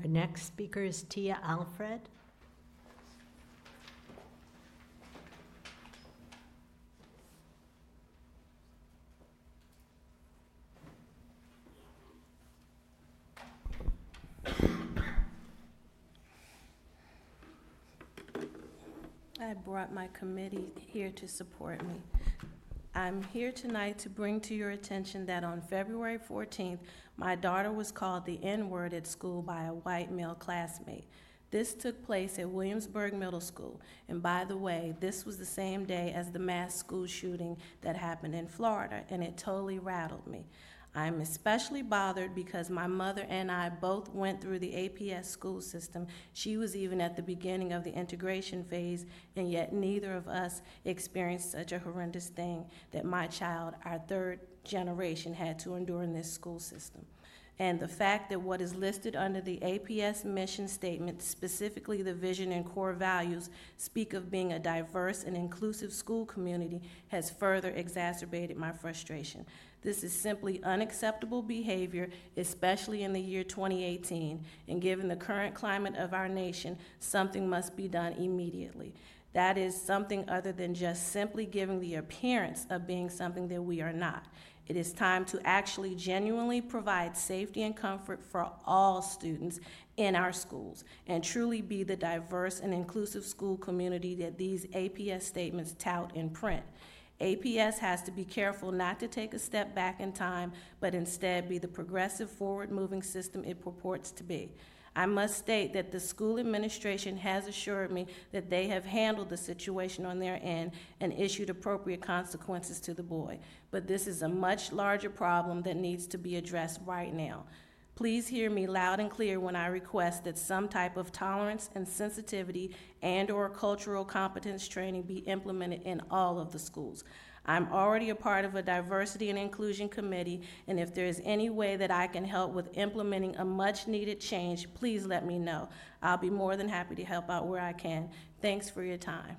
Our next speaker is Tia Alfred. I brought my committee here to support me. I'm here tonight to bring to your attention that on February 14th, my daughter was called the N-word at school by a white male classmate. This took place at Williamsburg Middle School. And by the way, this was the same day as the mass school shooting that happened in Florida, and it totally rattled me. I'm especially bothered because my mother and I both went through the APS school system. She was even at the beginning of the integration phase, and yet neither of us experienced such a horrendous thing that my child, our third generation, had to endure in this school system. And the fact that what is listed under the APS mission statement, specifically the vision and core values, speak of being a diverse and inclusive school community, has further exacerbated my frustration. This is simply unacceptable behavior, especially in the year 2018. And given the current climate of our nation, something must be done immediately. That is something other than just simply giving the appearance of being something that we are not. It is time to actually genuinely provide safety and comfort for all students in our schools and truly be the diverse and inclusive school community that these APS statements tout in print. APS has to be careful not to take a step back in time, but instead be the progressive, forward-moving system it purports to be. I must state that the school administration has assured me that they have handled the situation on their end and issued appropriate consequences to the boy. But this is a much larger problem that needs to be addressed right now. Please hear me loud and clear when I request that some type of tolerance and sensitivity and/or cultural competence training be implemented in all of the schools. I'm already a part of a diversity and inclusion committee, and if there is any way that I can help with implementing a much-needed change, please let me know. I'll be more than happy to help out where I can. Thanks for your time.